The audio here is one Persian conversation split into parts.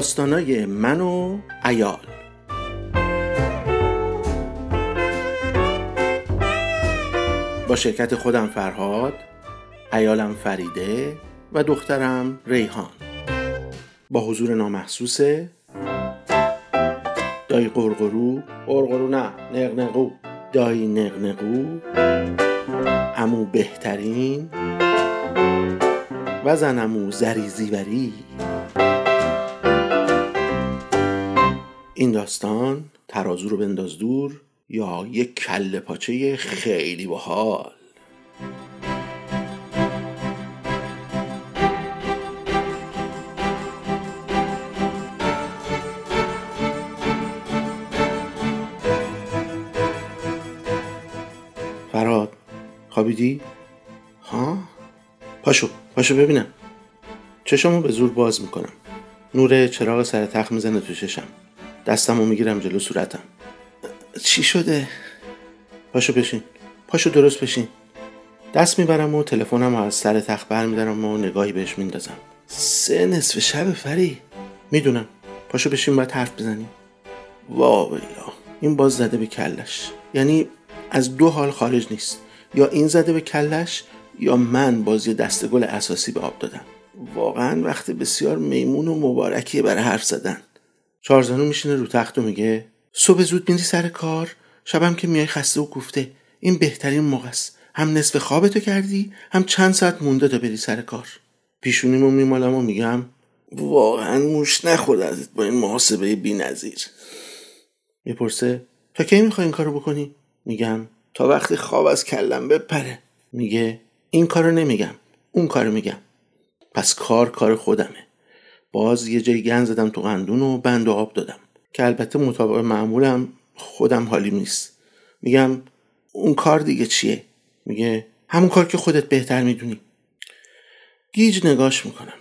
داستانای من و ایال با شرکت خودم فرهاد ایالم فریده و دخترم ریحان. با حضور نامحسوس دایی قرقرو قرقرو نه نقنقو. دایی نقنقو امو بهترین و زنمو زریزیوری این داستان ترازو رو بنداز دور یا یک کله پاچه خیلی باحال فراد خوابیدی؟ ها؟ پاشو پاشو ببینم چشمو به زور باز می‌کنم نور چراغ سر تخت می‌زنه تو چشم دستمو می‌گیرم جلو صورتم. چی شده؟ پاشو بشین. پاشو درست بشین. دست می‌برم و تلفنم از سر تخت برمیدارم و نگاهی بهش میندازم. سه نصف شب فری. می‌دونم. پاشو بشین باید حرف بزنیم. واویلا این باز زده به کلش. یعنی از دو حال خارج نیست. یا این زده به کلش یا من بازی دستگل اساسی به آب دادم. واقعا وقت بسیار میمون و مبارکیه برای حرف زدن. چارزانو میشینه رو تخت و میگه صبح زود میری سر کار شبم که میای خسته و کوفته. این بهترین موقع است. هم نصف خوابتو کردی هم چند ساعت مونده تا بری سر کار. پیشونیمو میمالم و میگم واقعا موش نخورد ازت با این محاسبه بی نظیر می‌پرسه تا کی می‌خوای این کارو بکنی؟ میگم تا وقتی خواب از کلم بپره. میگه این کارو نمیگم اون کارو میگم. پس کار کار خودمه. باز یه جای گن زدم تو قندون و بند و آب دادم. که البته مطابق معمولم خودم حالیم نیست. میگم اون کار دیگه چیه؟ میگه همون کار که خودت بهتر می‌دونی. گیج نگاش می‌کنم.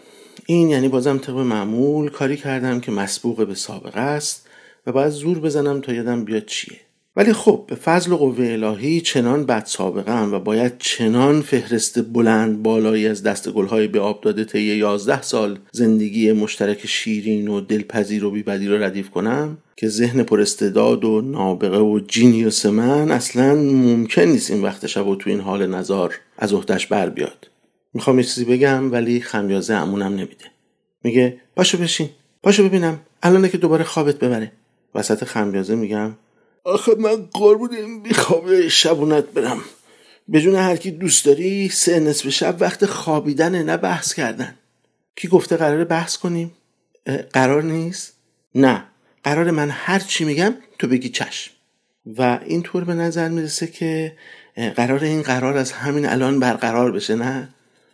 این یعنی بازم طبق معمول کاری کردم که مسبوق به سابقه است و باید زور بزنم تا یادم بیاد چیه. ولی خب به فضل و قوه الهی چنان بد سابقه هم و باید چنان فهرست بلند بالایی از دست گلهای به آب داده طی یازده سال زندگی مشترک شیرین و دلپذیر و بیبدی رو ردیف کنم که ذهن پر استعداد و نابغه و جینیوس من اصلا ممکن نیست این وقت شب و تو این حال نظار از احتش بر بیاد. می‌خوام یه چیزی بگم ولی خمیازه امونم نمیده. میگه پاشو بشین پاشو ببینم الانه که دوباره خوابت ببره. وسط خمیازه میگم آخه من قربون این بیخوابی شبونت برم. به هر کی دوست داری سه نصف شب وقت خوابیدن نه بحث کردن. کی گفته قراره بحث کنیم؟ قرار نیست؟ نه. قرار من هر چی میگم تو بگی چشم. و اینطور به نظر می‌رسه که قرار این قرار از همین الان برقرار بشه نه؟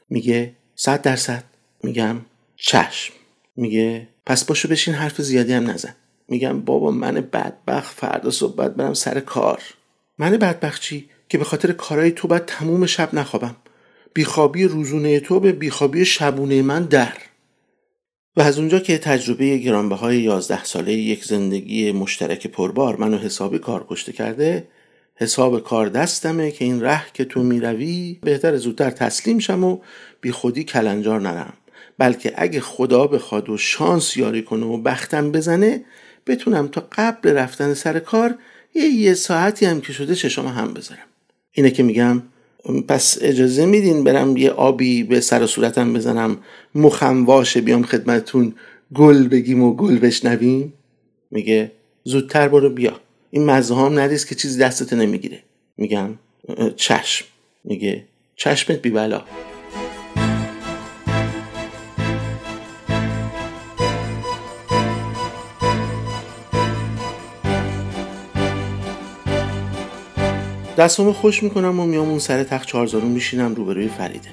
میگه صد درصد میگم چشم. میگه پس باشو بشین حرف زیادی هم نزن. میگم بابا من بدبخت فردا صبح برم سر کار. من بدبخت چی؟ که به خاطر کارهای تو باید تموم شب نخوابم. بیخوابی روزونه تو به بیخوابی شبونه من در. و از اونجا که تجربه گرانبه های یازده ساله یک زندگی مشترک پربار منو حسابی کار کشته کرده حساب کار دستمه که این ره که تو می‌روی بهتر زودتر تسلیم شم و بی خودی کلنجار نرم. بلکه اگه خدا بخواد و شانس یاری کنه و بختم بزنه بتونم تا قبل رفتن سر کار یه یه ساعتی هم که شده چشام هم بذارم. اینه که میگم پس اجازه میدین برم یه آبی به سر و صورتم بزنم مخم واشه بیام خدمتتون گل بگیم و گل بشنویم؟ میگه زودتر برو بیا. این مزه هم که چیزی دستت نمی‌گیره. میگم چشم. میگه چشمت بی بلا دستمو خوش می‌کنم و میام اون سر تخت چهارزارو میشینم روبروی فریده.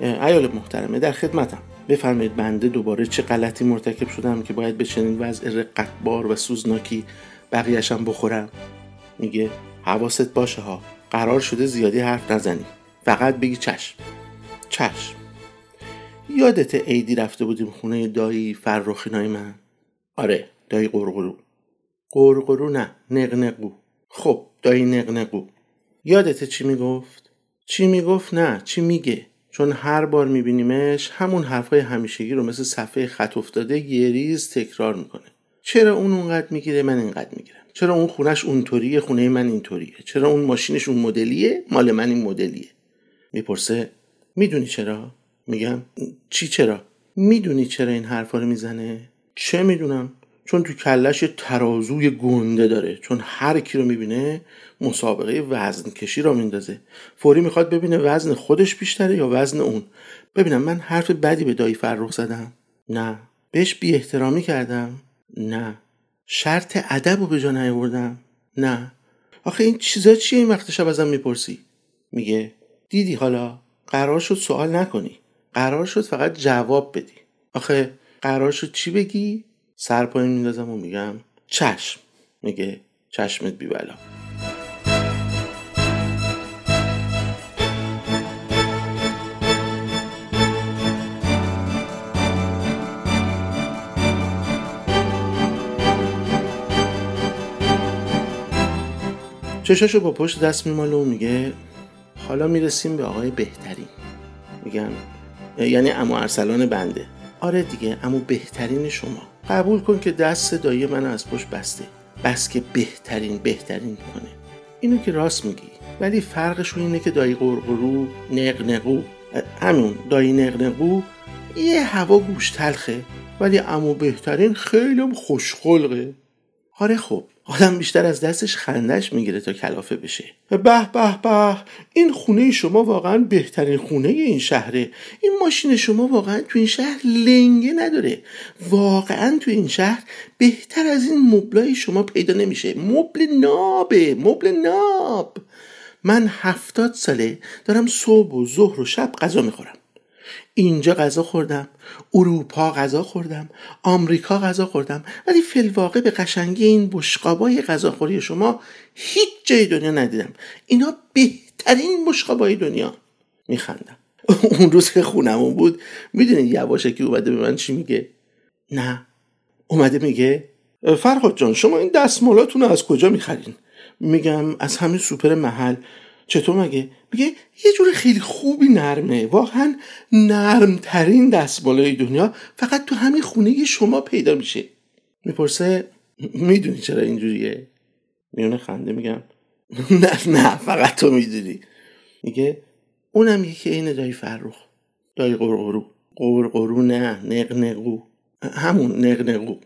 ایال محترمه در خدمتم. بفرمایید بنده دوباره چه غلطی مرتکب شدم که باید به چنین وضع رقتبار و سوزناکی بقیهشم بخورم؟ میگه حواست باشه ها. قرار شده زیادی حرف نزنی. فقط بگی چشم. چشم. یادت عیدی رفته بودیم خونه دایی فرخینای من؟ آره دایی قرقرو. قرقرو نه نقنقو خب دایی نقنقو. یادت چی می‌گفت؟ چی می‌گفت؟ نه چی میگه؟ چون هر بار میبینیمش همون حرفای همیشگی رو مثل صفحه خط افتاده یه ریز تکرار می‌کنه. چرا اون اونقدر می‌گیره؟ من اینقدر می‌گیرم. چرا اون خونش اونطوریه؟ خونه من اینطوریه. چرا اون ماشینش اون مدلیه؟ مال من این مدلیه. می‌پرسه می‌دونی چرا؟ میگم چی چرا؟ می‌دونی چرا این حرفا رو می‌زنه؟ چه می‌دونم؟ چون تو کلش یه ترازوی گنده داره چون هر کی رو می‌بینه مسابقه وزن کشی را میندازه. فوری می‌خواد ببینه وزن خودش بیشتره یا وزن اون. ببینم من حرف بدی به دایی فرخ زدم. نه. بهش بی احترامی کردم. نه. شرط ادب رو به جا نیاوردم. نه. آخه این چیزا چیه این وقت شب ازم می‌پرسی؟ میگه دیدی حالا قرار شد سوال نکنی. قرار شد فقط جواب بدی. آخه قرار شد چی بگی؟ سر پایین میندازم و میگم چشم. میگه چشمت بیبلا چشاشو با پشت دست میماله و میگه حالا می‌رسیم به آقای بهترین. میگم یعنی امو ارسلان بنده. آره دیگه امو بهترین شما. قبول کن که دست دایی من از پشت بسته. بس که بهترین بهترین کنه اینو که راست میگی ولی فرقش اینه که دایی قرقرو نقنقو. همون دایی نقنقو یه هوا گوش تلخه ولی امو بهترین خیلی خوشخلقه. آره خب آدم بیشتر از دستش خندش می‌گیره تا کلافه بشه. به به به این خونه شما واقعا بهترین خونه این شهره. این ماشین شما واقعا تو این شهر لنگه نداره. واقعا تو این شهر بهتر از این مبلای شما پیدا نمیشه. مبل نابه مبل ناب. من هفتاد ساله دارم صبح و ظهر و شب غذا می‌خورم. اینجا غذا خوردم اروپا غذا خوردم آمریکا غذا خوردم ولی فلواقع به قشنگی این بشقابای غذاخوری شما هیچ جای دنیا ندیدم. اینا بهترین بشقابای دنیا. میخندم. اون روز که خونمون بود می‌دونی یواشکی اومده به من چی میگه؟ نه. اومده میگه فرهاد جان شما این دستمالاتون رو از کجا می‌خرین؟ میگم از همین سوپر محل. چطور مگه؟ میگه یه جور خیلی خوبی نرمه. واقعا نرمترین دستمالای دنیا فقط تو همین خونه شما پیدا میشه. می‌پرسه می‌دونی چرا اینجوریه؟ میونه خنده میگم. نه نه فقط تو می‌دونی. میگه اونم یکی عین دایی فروخ دایی قرقرو. قرقرو نه نقنقو. همون نقنقو.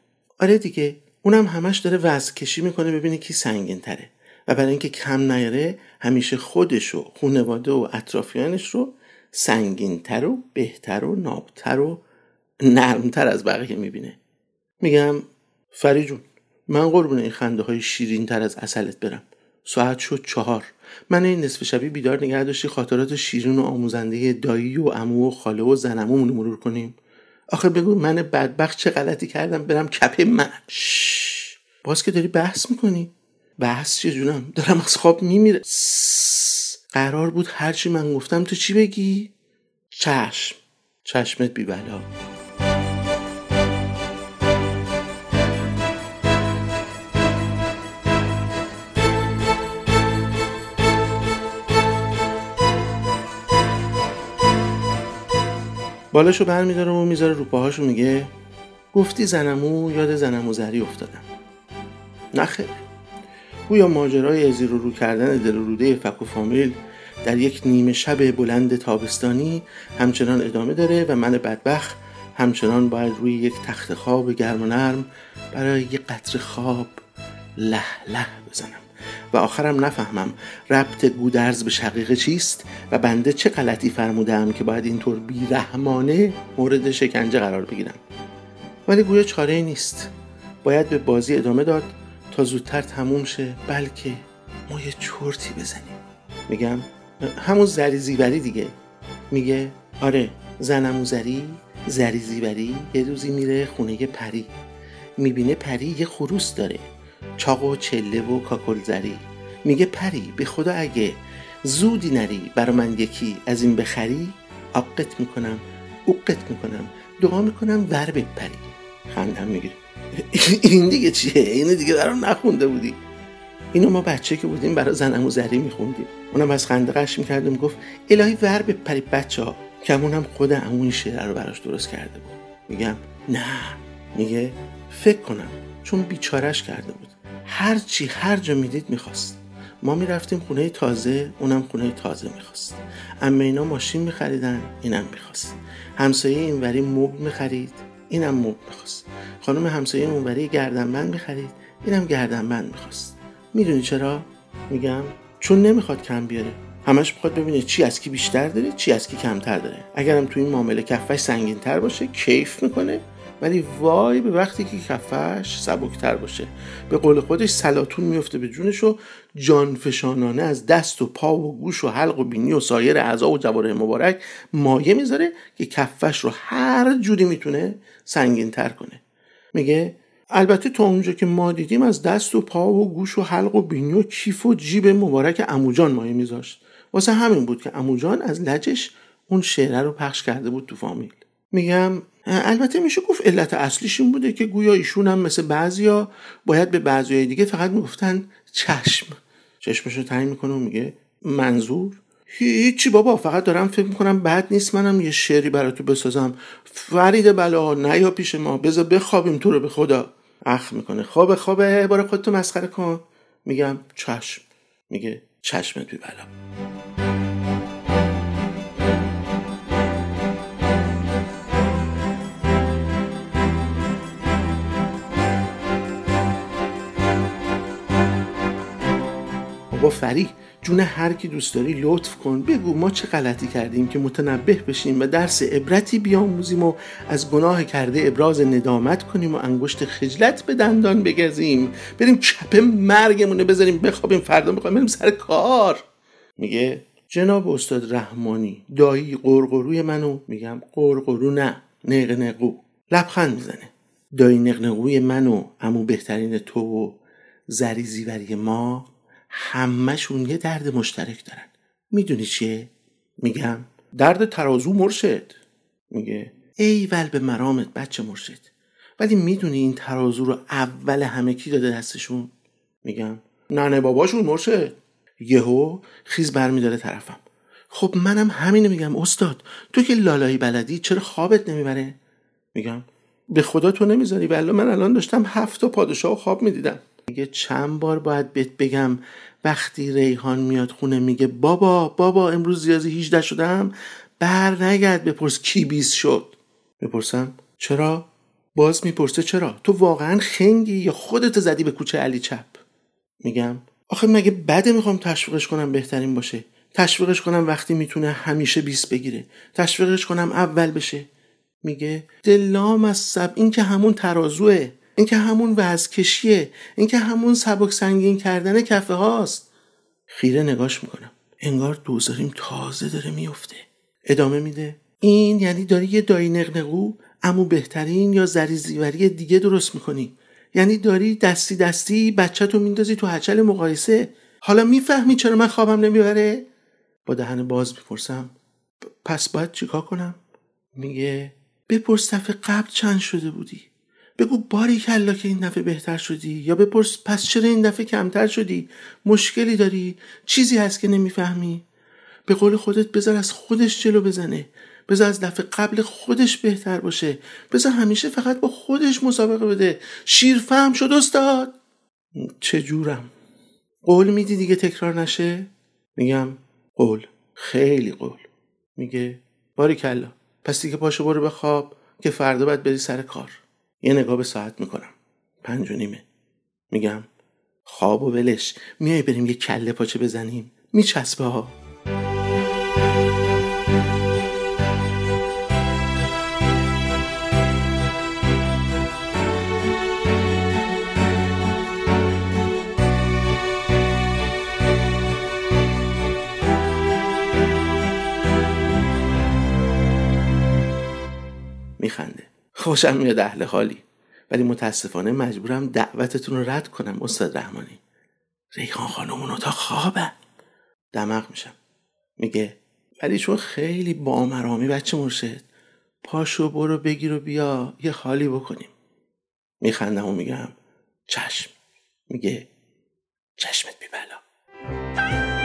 آره دیگه اونم همش داره وزن کشی می‌کنه ببینه کی سنگین تره و برای اینکه کم نیاره همیشه خودش و خونواده و اطرافیانش رو سنگینتر و بهتر و نابتر و نرمتر از بقیه می‌بینه. میگم فری جون من قربون این خنده های شیرین تر از اصلت برم. ساعت شد چهار. من این نصف شبی بیدار نگه داشتی خاطرات شیرین و آموزنده دایی و امو و خاله و زنمومون مرور کنیم. آخه بگو من بدبخت چه غلطی کردم برم کپ من؟ باز که داری بحث می‌کنی. بحث چه جونم دارم از خواب میمیره قرار بود هرچی من گفتم تو چی بگی؟ چشم. چشمت بی بلا. بالاشو برمیداره و می‌ذاره رو پاهاشو میگه گفتی زنمو یاد زنمو زری افتادم. نخیر گویا ماجرای زیر و رو کردن دل و روده فک فامیل در یک نیمه شب بلند تابستانی همچنان ادامه داره و من بدبخت همچنان باید روی یک تخت خواب گرم و نرم برای یک قطر خواب له له بزنم. و آخرم نفهمم ربط گودرز به شقیقه چیست و بنده چه غلطی فرمودم که باید اینطور بیرحمانه مورد شکنجه قرار بگیرم. ولی گویا چاره نیست. باید به بازی ادامه داد تا زودتر تموم شه بلکه ما یه چرتی بزنیم. میگم همون زری زیبری دیگه. میگه آره زنمو زری زری زیبری یه روزی میره خونه پری. می‌بینه پری یه خروس داره چاق و چله و کاکل زری. میگه پری به خدا اگه زودی نری برا من یکی از این بخری آقت می‌کنم اوقت می‌کنم. دعا می‌کنم ور پری. خندم می‌گیره این دیگه چیه؟ اینو دیگه برام نخونده بودی. اینو ما بچه که بودیم برای زنمو زری میخوندیم. اونم از خنده قش می‌کردم گفت الهی ور بپری بچه ها کمون خود امو این شعر رو براش درست کرده بود. میگم نه. میگه فکر کنم. چون بیچارش کرده بود. هرچی هر جا می‌دید می‌خواست. ما می‌رفتیم خونه تازه اونم خونه تازه می‌خواست. اما اینا ماشین میخریدن اینم می‌خواست. همسایه اینوری مبل می‌خرید. اینم مبل می‌خواست. خانم همسایه اونوری گردنبند می‌خرید. اینم گردنبند می‌خواست. می‌دونی چرا؟ میگم چون نمی‌خواد کم بیاره. همش می‌خواد ببینه چی از کی بیشتر داره چی از کی کمتر داره. اگرم تو این معامله کفش سنگین تر باشه کیف می‌کنه. ولی وای به وقتی که کفش سبکتر باشه. به قول خودش سلاتون میفته به جونش و جانفشانانه از دست و پا و گوش و حلق و بینی و سایر اعضا و جواره مبارک مایه می‌ذاره که کفش رو هر جوری می‌تونه سنگین تر کنه. میگه البته تا اونجا که ما دیدیم از دست و پا و گوش و حلق و بینی و کیف و جیب مبارک اموجان مایه میذاشت. واسه همین بود که اموجان از لجش اون شعره رو پخش کرده بود تو فامیل. میگم البته میشه گفت علت اصلیش این بوده که گویا ایشون هم مثل بعضیا باید به بعضی دیگه فقط می‌گفتن چشم. چشمش رو تعیین می‌کنه و میگه منظور؟ هیچی بابا فقط دارم فکر می‌کنم بد نیست منم یه شعری برای تو بسازم. فرید بلا نیا پیش ما بذار بخوابیم تو رو به خدا. اخ می‌کنه. خوابه خوابه بار خودتو مسخره کن. میگم چشم. میگه چشمت بی بلا. بابا فری جون هر کی دوست داری لطف کن. بگو ما چه غلطی کردیم که متنبه بشیم و درس عبرتی بیاموزیم و از گناه کرده ابراز ندامت کنیم و انگشت خجلت به دندان بگزیم. بریم چپ مرگمونه بذاریم بخوابیم فردا می‌خوایم بریم سر کار. میگه جناب استاد رحمانی دایی قرقروی منو؟ میگم قرقرو نه نق نقو لبخند می‌زنه. دایی نقنقوی منو امو بهترین تو و زریزیوری ما همهشون یه درد مشترک دارن. می‌دونی چیه؟ میگم. درد ترازو مرشد. میگه. ای ول به مرامت بچه مرشد. ولی می‌دونی این ترازو رو اول همه کی داده دستشون؟ میگم. ننه باباشون مرشد. یهو خیز برمیداره طرفم. خب منم همینو میگم استاد. تو که لالایی بلدی چرا خوابت نمی‌بره؟ میگم. به خدا تو نمی‌ذاری؟ ولی من الان داشتم هفت تا پادشاه خواب می‌دیدم. میگه چند بار باید بهت بگم وقتی ریحان میاد خونه میگه بابا بابا امروز زیازی 18 شدم بر نگرد بپرس کی بیس شد. بپرسم چرا؟ باز می‌پرسه چرا؟ تو واقعا خنگی یا خودت زدی به کوچه علی چپ؟ میگم آخه مگه بده می‌خوام تشویقش کنم بهترین باشه. تشویقش کنم وقتی می‌تونه همیشه بیس بگیره. تشویقش کنم اول بشه. میگه دلام از سب این که همون ترازوه. این که همون وزکشیه این که همون سبک سنگین کردن کفه هاست. خیره نگاش می‌کنم. انگار دوزاریم تازه داره میفته ادامه میده. این یعنی داری یه دایی نقنقو امو بهترین یا زریزیوری دیگه درست می‌کنی. یعنی داری دستی دستی بچه تو میندازی تو هچل مقایسه. حالا می‌فهمی چرا من خوابم نمی‌بره؟ با دهن باز می‌پرسم. پس باید چیکار کنم؟ میگه بپرس دفعه قبل چند شده بودی؟ بگو باری کلا که این دفعه بهتر شدی یا بپرس پس چرا این دفعه کمتر شدی؟ مشکلی داری؟ چیزی هست که نمی‌فهمی؟ به قول خودت بذار از خودش جلو بزنه. بذار از دفعه قبل خودش بهتر باشه. بذار همیشه فقط با خودش مسابقه بده. شیر فهم شد استاد. چجورم قول میدی دیگه تکرار نشه؟ میگم قول. خیلی قول. میگه باری کلا پس دیگه پاشو برو بخواب که فردا باید بری سر کار. یه نگاه به ساعت می‌کنم. پنج و نیمه. میگم خواب و ولش. میای بریم یه کله پاچه بزنیم. میچسبه ها. خوشم میاد اهل حالی ولی متاسفانه مجبورم دعوتتون رو رد کنم استاد رحمانی. ریحان خانم اون اتاق خوابه. دمق میشم. میگه ولی چون خیلی بامرامی بچه مرشد پاشو برو بگیر و بیا یه خالی بکنیم. میخندم و میگم چشم. میگه چشمت بی بلا.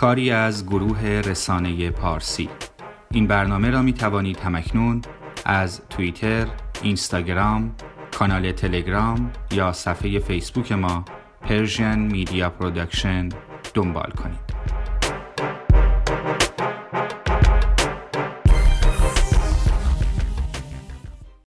کاری از گروه رسانه پارسی این برنامه را می توانید همکنون از توییتر، اینستاگرام، کانال تلگرام یا صفحه فیسبوک ما پرژین میدیا پرودکشن دنبال کنید.